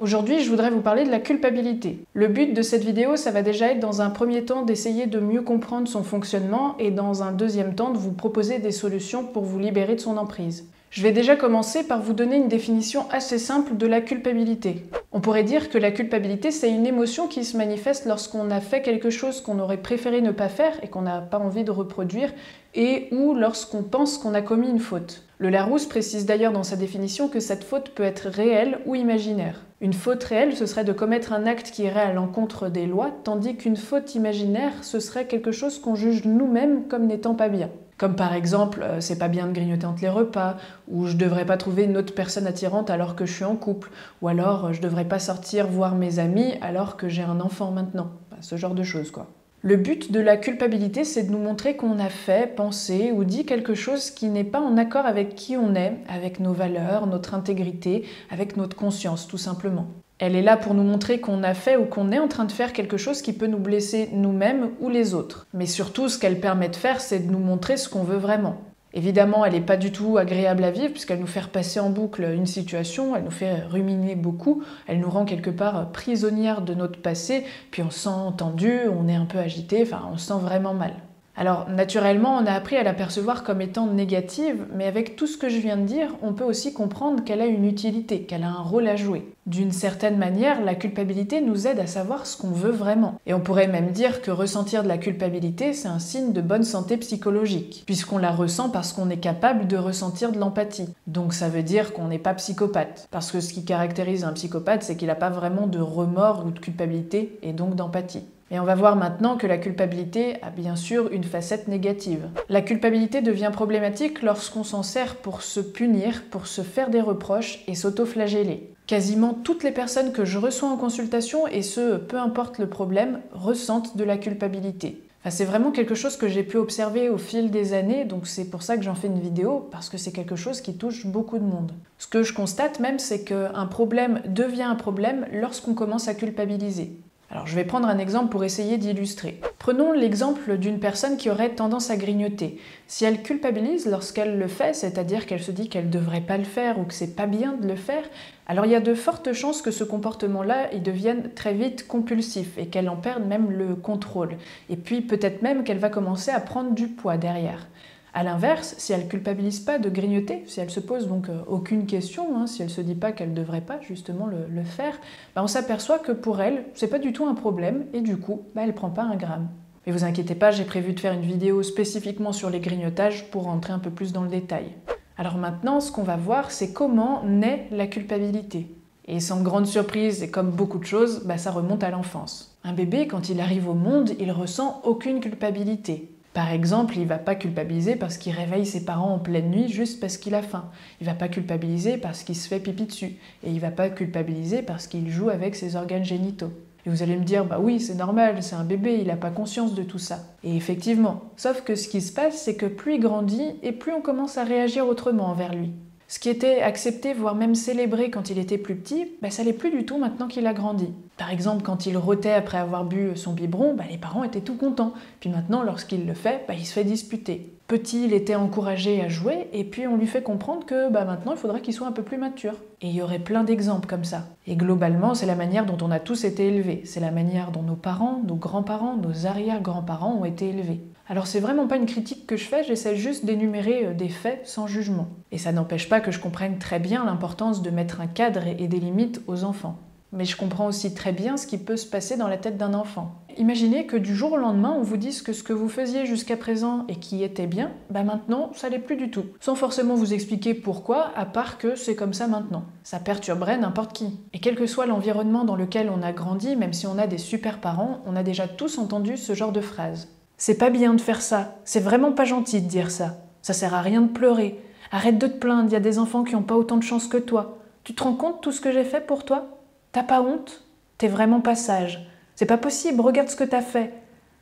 Aujourd'hui, je voudrais vous parler de la culpabilité. Le but de cette vidéo, ça va déjà être dans un premier temps d'essayer de mieux comprendre son fonctionnement et dans un deuxième temps de vous proposer des solutions pour vous libérer de son emprise. Je vais déjà commencer par vous donner une définition assez simple de la culpabilité. On pourrait dire que la culpabilité, c'est une émotion qui se manifeste lorsqu'on a fait quelque chose qu'on aurait préféré ne pas faire et qu'on n'a pas envie de reproduire, et ou lorsqu'on pense qu'on a commis une faute. Le Larousse précise d'ailleurs dans sa définition que cette faute peut être réelle ou imaginaire. Une faute réelle, ce serait de commettre un acte qui irait à l'encontre des lois, tandis qu'une faute imaginaire, ce serait quelque chose qu'on juge nous-mêmes comme n'étant pas bien. Comme par exemple, euh, c'est pas bien de grignoter entre les repas, ou je devrais pas trouver une autre personne attirante alors que je suis en couple, ou alors euh, je devrais pas sortir voir mes amis alors que j'ai un enfant maintenant. ce genre de choses quoi. Le but de la culpabilité, c'est de nous montrer qu'on a fait, pensé ou dit quelque chose qui n'est pas en accord avec qui on est, avec nos valeurs, notre intégrité, avec notre conscience tout simplement. Elle est là pour nous montrer qu'on a fait ou qu'on est en train de faire quelque chose qui peut nous blesser nous-mêmes ou les autres. Mais surtout, ce qu'elle permet de faire, c'est de nous montrer ce qu'on veut vraiment. Évidemment, elle n'est pas du tout agréable à vivre puisqu'elle nous fait repasser en boucle une situation, elle nous fait ruminer beaucoup, elle nous rend quelque part prisonnière de notre passé, puis on se sent tendu, on est un peu agité, enfin on se sent vraiment mal. Alors naturellement, on a appris à l'apercevoir comme étant négative, mais avec tout ce que je viens de dire, on peut aussi comprendre qu'elle a une utilité, qu'elle a un rôle à jouer. D'une certaine manière, la culpabilité nous aide à savoir ce qu'on veut vraiment. Et on pourrait même dire que ressentir de la culpabilité, c'est un signe de bonne santé psychologique, puisqu'on la ressent parce qu'on est capable de ressentir de l'empathie. Donc ça veut dire qu'on n'est pas psychopathe. Parce que ce qui caractérise un psychopathe, c'est qu'il n'a pas vraiment de remords ou de culpabilité, et donc d'empathie. Et on va voir maintenant que la culpabilité a bien sûr une facette négative. La culpabilité devient problématique lorsqu'on s'en sert pour se punir, pour se faire des reproches et s'auto-flageller. Quasiment toutes les personnes que je reçois en consultation, et ce, peu importe le problème, ressentent de la culpabilité. c'est vraiment quelque chose que j'ai pu observer au fil des années, donc c'est pour ça que j'en fais une vidéo, parce que c'est quelque chose qui touche beaucoup de monde. Ce que je constate même, c'est qu'un problème devient un problème lorsqu'on commence à culpabiliser. Alors je vais prendre un exemple pour essayer d'illustrer. Prenons l'exemple d'une personne qui aurait tendance à grignoter. Si elle culpabilise lorsqu'elle le fait, c'est-à-dire qu'elle se dit qu'elle ne devrait pas le faire ou que c'est pas bien de le faire, alors il y a de fortes chances que ce comportement-là il devienne très vite compulsif et qu'elle en perde même le contrôle. Et puis peut-être même qu'elle va commencer à prendre du poids derrière. A l'inverse, si elle culpabilise pas de grignoter, si elle se pose donc euh, aucune question, hein, si elle se dit pas qu'elle devrait pas justement le, faire, bah, on s'aperçoit que pour elle, c'est pas du tout un problème et du coup, bah, elle prend pas un gramme. Mais vous inquiétez pas, j'ai prévu de faire une vidéo spécifiquement sur les grignotages pour rentrer un peu plus dans le détail. Alors maintenant, ce qu'on va voir, c'est comment naît la culpabilité. Et sans grande surprise, et comme beaucoup de choses, bah, ça remonte à l'enfance. Un bébé, quand il arrive au monde, il ressent aucune culpabilité. Par exemple, il va pas culpabiliser parce qu'il réveille ses parents en pleine nuit juste parce qu'il a faim. Il va pas culpabiliser parce qu'il se fait pipi dessus. Et il va pas culpabiliser parce qu'il joue avec ses organes génitaux. Et vous allez me dire, bah oui, c'est normal, c'est un bébé, il n'a pas conscience de tout ça. Et effectivement, sauf que ce qui se passe, c'est que plus il grandit et plus on commence à réagir autrement envers lui. Ce qui était accepté, voire même célébré quand il était plus petit, bah, ça l'est plus du tout maintenant qu'il a grandi. Par exemple, quand il rotait après avoir bu son biberon, bah, les parents étaient tout contents. Puis maintenant, lorsqu'il le fait, bah, il se fait disputer. Petit, il était encouragé à jouer, et puis on lui fait comprendre que maintenant, il faudrait qu'il soit un peu plus mature. Et il y aurait plein d'exemples comme ça. Et globalement, c'est la manière dont on a tous été élevés. C'est la manière dont nos parents, nos grands-parents, nos arrière-grands-parents ont été élevés. Alors c'est vraiment pas une critique que je fais, j'essaie juste d'énumérer euh, des faits sans jugement. Et ça n'empêche pas que je comprenne très bien l'importance de mettre un cadre et des limites aux enfants. Mais je comprends aussi très bien ce qui peut se passer dans la tête d'un enfant. Imaginez que du jour au lendemain, on vous dise que ce que vous faisiez jusqu'à présent et qui était bien, bah maintenant, ça l'est plus du tout. Sans forcément vous expliquer pourquoi, à part que c'est comme ça maintenant. Ça perturberait n'importe qui. Et quel que soit l'environnement dans lequel on a grandi, même si on a des super parents, on a déjà tous entendu ce genre de phrase. C'est pas bien de faire ça. C'est vraiment pas gentil de dire ça. Ça sert à rien de pleurer. Arrête de te plaindre, il y a des enfants qui n'ont pas autant de chance que toi. Tu te rends compte tout ce que j'ai fait pour toi? T'as pas honte? T'es vraiment pas sage. C'est pas possible, regarde ce que t'as fait.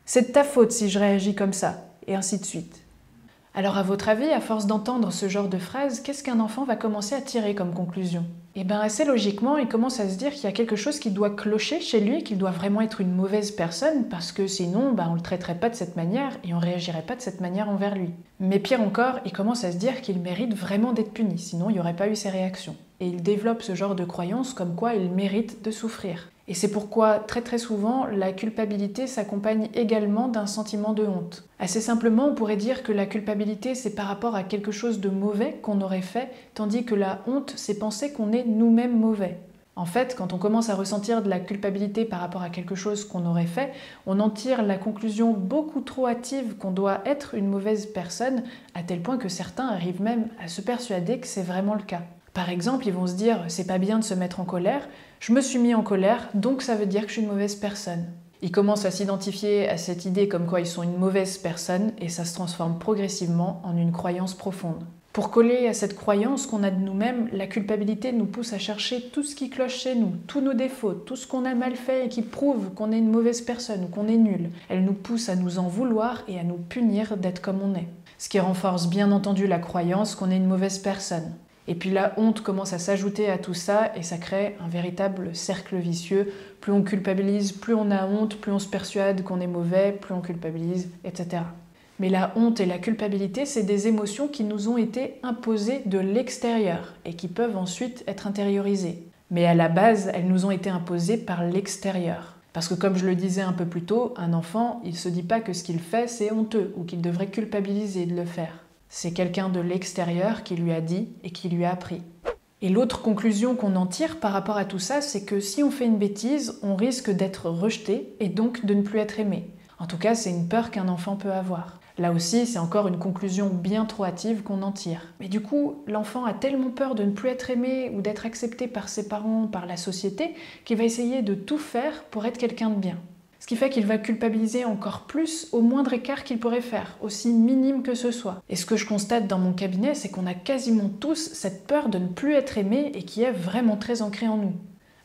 C'est de ta faute si je réagis comme ça. Et ainsi de suite. Alors à votre avis, à force d'entendre ce genre de phrases, qu'est-ce qu'un enfant va commencer à tirer comme conclusion? Eh bien assez logiquement, il commence à se dire qu'il y a quelque chose qui doit clocher chez lui, qu'il doit vraiment être une mauvaise personne, parce que sinon ben, on le traiterait pas de cette manière et on réagirait pas de cette manière envers lui. Mais pire encore, il commence à se dire qu'il mérite vraiment d'être puni, sinon il n'y aurait pas eu ces réactions. et il développe ce genre de croyance comme quoi il mérite de souffrir. Et c'est pourquoi très très souvent la culpabilité s'accompagne également d'un sentiment de honte. Assez simplement, on pourrait dire que la culpabilité c'est par rapport à quelque chose de mauvais qu'on aurait fait, tandis que la honte c'est penser qu'on est nous-mêmes mauvais. En fait, quand on commence à ressentir de la culpabilité par rapport à quelque chose qu'on aurait fait, on en tire la conclusion beaucoup trop hâtive qu'on doit être une mauvaise personne, à tel point que certains arrivent même à se persuader que c'est vraiment le cas. Par exemple, ils vont se dire c'est pas bien de se mettre en colère, je me suis mis en colère, donc ça veut dire que je suis une mauvaise personne. Ils commencent à s'identifier à cette idée comme quoi ils sont une mauvaise personne et ça se transforme progressivement en une croyance profonde. Pour coller à cette croyance qu'on a de nous-mêmes, la culpabilité nous pousse à chercher tout ce qui cloche chez nous, tous nos défauts, tout ce qu'on a mal fait et qui prouve qu'on est une mauvaise personne ou qu'on est nul. Elle nous pousse à nous en vouloir et à nous punir d'être comme on est. Ce qui renforce bien entendu la croyance qu'on est une mauvaise personne. Et puis la honte commence à s'ajouter à tout ça et ça crée un véritable cercle vicieux. Plus on culpabilise, plus on a honte, plus on se persuade qu'on est mauvais, plus on culpabilise, etc. Mais la honte et la culpabilité, c'est des émotions qui nous ont été imposées de l'extérieur et qui peuvent ensuite être intériorisées. Mais à la base, elles nous ont été imposées par l'extérieur. Parce que comme je le disais un peu plus tôt, un enfant, il ne se dit pas que ce qu'il fait, c'est honteux ou qu'il devrait culpabiliser de le faire. C'est quelqu'un de l'extérieur qui lui a dit et qui lui a appris. Et l'autre conclusion qu'on en tire par rapport à tout ça, c'est que si on fait une bêtise, on risque d'être rejeté et donc de ne plus être aimé. En tout cas, c'est une peur qu'un enfant peut avoir. Là aussi, c'est encore une conclusion bien trop hâtive qu'on en tire. Mais du coup, l'enfant a tellement peur de ne plus être aimé ou d'être accepté par ses parents, par la société, qu'il va essayer de tout faire pour être quelqu'un de bien. Ce qui fait qu'il va culpabiliser encore plus au moindre écart qu'il pourrait faire, aussi minime que ce soit. Et ce que je constate dans mon cabinet, c'est qu'on a quasiment tous cette peur de ne plus être aimé et qui est vraiment très ancrée en nous.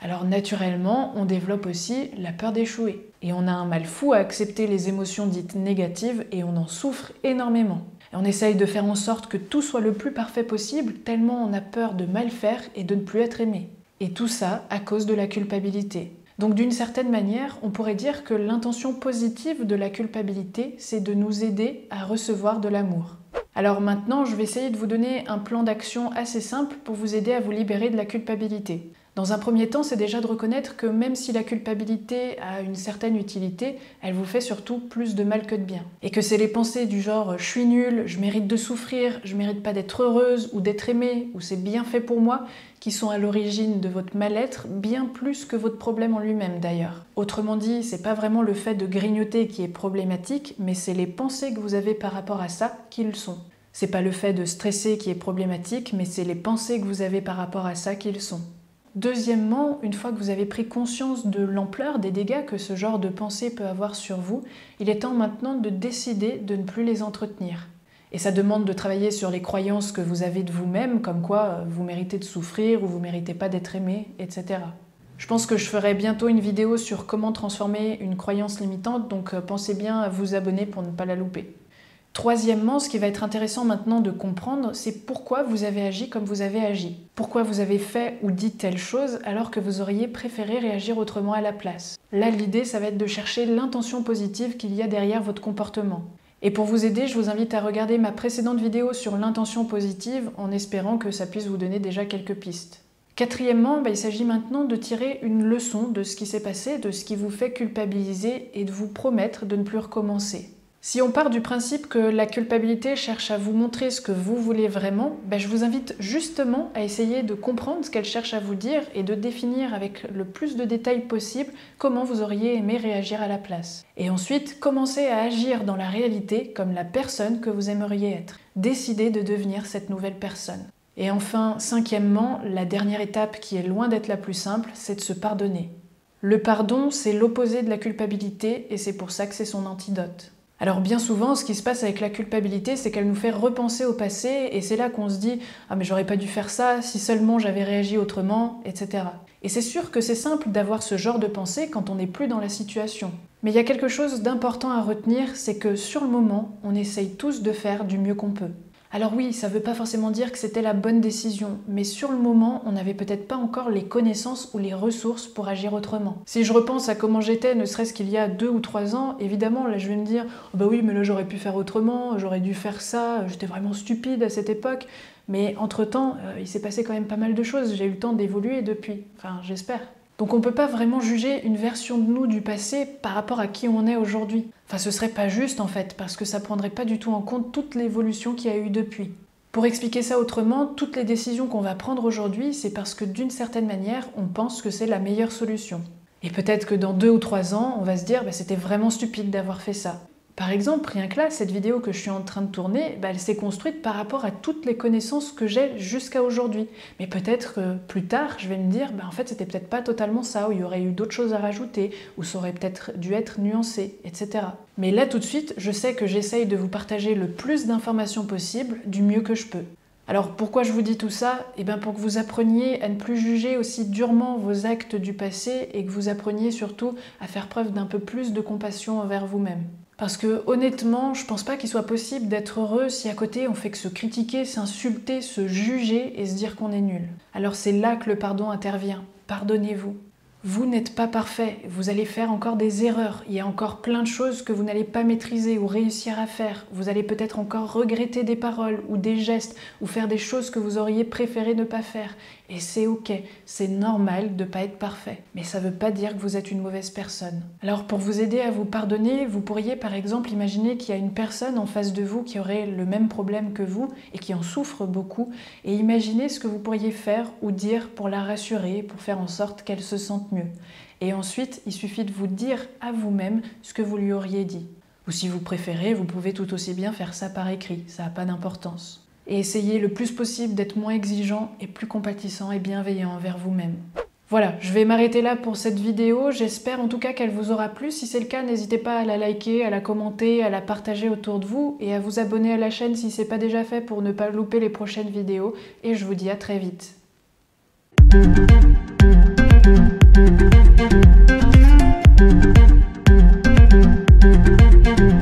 Alors naturellement, on développe aussi la peur d'échouer. Et on a un mal fou à accepter les émotions dites négatives et on en souffre énormément. Et on essaye de faire en sorte que tout soit le plus parfait possible, tellement on a peur de mal faire et de ne plus être aimé. Et tout ça à cause de la culpabilité. Donc d'une certaine manière, on pourrait dire que l'intention positive de la culpabilité, c'est de nous aider à recevoir de l'amour. Alors maintenant, je vais essayer de vous donner un plan d'action assez simple pour vous aider à vous libérer de la culpabilité. Dans un premier temps, c'est déjà de reconnaître que même si la culpabilité a une certaine utilité, elle vous fait surtout plus de mal que de bien. Et que c'est les pensées du genre je suis nulle, je mérite de souffrir, je mérite pas d'être heureuse ou d'être aimée, ou c'est bien fait pour moi, qui sont à l'origine de votre mal-être, bien plus que votre problème en lui-même d'ailleurs. Autrement dit, c'est pas vraiment le fait de grignoter qui est problématique, mais c'est les pensées que vous avez par rapport à ça qui le sont. C'est pas le fait de stresser qui est problématique, mais c'est les pensées que vous avez par rapport à ça qui le sont. Deuxièmement, une fois que vous avez pris conscience de l'ampleur des dégâts que ce genre de pensée peut avoir sur vous, il est temps maintenant de décider de ne plus les entretenir. Et ça demande de travailler sur les croyances que vous avez de vous-même, comme quoi euh, vous méritez de souffrir ou vous méritez pas d'être aimé, etc. Je pense que je ferai bientôt une vidéo sur comment transformer une croyance limitante, donc euh, pensez bien à vous abonner pour ne pas la louper. Troisièmement, ce qui va être intéressant maintenant de comprendre, c'est pourquoi vous avez agi comme vous avez agi. Pourquoi vous avez fait ou dit telle chose alors que vous auriez préféré réagir autrement à la place. Là, l'idée, ça va être de chercher l'intention positive qu'il y a derrière votre comportement. Et pour vous aider, je vous invite à regarder ma précédente vidéo sur l'intention positive en espérant que ça puisse vous donner déjà quelques pistes. Quatrièmement, bah, il s'agit maintenant de tirer une leçon de ce qui s'est passé, de ce qui vous fait culpabiliser et de vous promettre de ne plus recommencer. Si on part du principe que la culpabilité cherche à vous montrer ce que vous voulez vraiment, ben je vous invite justement à essayer de comprendre ce qu'elle cherche à vous dire et de définir avec le plus de détails possible comment vous auriez aimé réagir à la place. Et ensuite, commencez à agir dans la réalité comme la personne que vous aimeriez être. Décidez de devenir cette nouvelle personne. Et enfin, cinquièmement, la dernière étape qui est loin d'être la plus simple, c'est de se pardonner. Le pardon, c'est l'opposé de la culpabilité et c'est pour ça que c'est son antidote. Alors bien souvent, ce qui se passe avec la culpabilité, c'est qu'elle nous fait repenser au passé, et c'est là qu'on se dit ⁇ Ah mais j'aurais pas dû faire ça, si seulement j'avais réagi autrement, etc. ⁇ Et c'est sûr que c'est simple d'avoir ce genre de pensée quand on n'est plus dans la situation. Mais il y a quelque chose d'important à retenir, c'est que sur le moment, on essaye tous de faire du mieux qu'on peut. Alors oui, ça ne veut pas forcément dire que c'était la bonne décision, mais sur le moment, on n'avait peut-être pas encore les connaissances ou les ressources pour agir autrement. Si je repense à comment j'étais, ne serait-ce qu'il y a deux ou trois ans, évidemment, là je vais me dire, oh bah oui, mais là j'aurais pu faire autrement, j'aurais dû faire ça, j'étais vraiment stupide à cette époque. Mais entre-temps, euh, il s'est passé quand même pas mal de choses, j'ai eu le temps d'évoluer depuis, enfin j'espère. Donc on ne peut pas vraiment juger une version de nous du passé par rapport à qui on est aujourd'hui. Enfin ce serait pas juste en fait, parce que ça prendrait pas du tout en compte toute l'évolution qu'il y a eu depuis. Pour expliquer ça autrement, toutes les décisions qu'on va prendre aujourd'hui, c'est parce que d'une certaine manière, on pense que c'est la meilleure solution. Et peut-être que dans deux ou trois ans, on va se dire bah, c'était vraiment stupide d'avoir fait ça. Par exemple, rien que là, cette vidéo que je suis en train de tourner, bah, elle s'est construite par rapport à toutes les connaissances que j'ai jusqu'à aujourd'hui. Mais peut-être que plus tard, je vais me dire, bah, en fait, c'était peut-être pas totalement ça, ou il y aurait eu d'autres choses à rajouter, ou ça aurait peut-être dû être nuancé, etc. Mais là, tout de suite, je sais que j'essaye de vous partager le plus d'informations possible, du mieux que je peux. Alors pourquoi je vous dis tout ça? Eh bien pour que vous appreniez à ne plus juger aussi durement vos actes du passé et que vous appreniez surtout à faire preuve d'un peu plus de compassion envers vous-même. Parce que honnêtement, je pense pas qu'il soit possible d'être heureux si à côté on fait que se critiquer, s'insulter, se juger et se dire qu'on est nul. Alors c'est là que le pardon intervient. Pardonnez-vous. Vous n'êtes pas parfait, vous allez faire encore des erreurs, il y a encore plein de choses que vous n'allez pas maîtriser ou réussir à faire, vous allez peut-être encore regretter des paroles ou des gestes ou faire des choses que vous auriez préféré ne pas faire. Et c'est ok, c'est normal de ne pas être parfait. Mais ça ne veut pas dire que vous êtes une mauvaise personne. Alors pour vous aider à vous pardonner, vous pourriez par exemple imaginer qu'il y a une personne en face de vous qui aurait le même problème que vous et qui en souffre beaucoup, et imaginez ce que vous pourriez faire ou dire pour la rassurer, pour faire en sorte qu'elle se sente mieux. Et ensuite, il suffit de vous dire à vous-même ce que vous lui auriez dit. Ou si vous préférez, vous pouvez tout aussi bien faire ça par écrit, ça n'a pas d'importance et essayez le plus possible d'être moins exigeant et plus compatissant et bienveillant envers vous-même. Voilà, je vais m'arrêter là pour cette vidéo. J'espère en tout cas qu'elle vous aura plu. Si c'est le cas, n'hésitez pas à la liker, à la commenter, à la partager autour de vous et à vous abonner à la chaîne si c'est pas déjà fait pour ne pas louper les prochaines vidéos. Et je vous dis à très vite.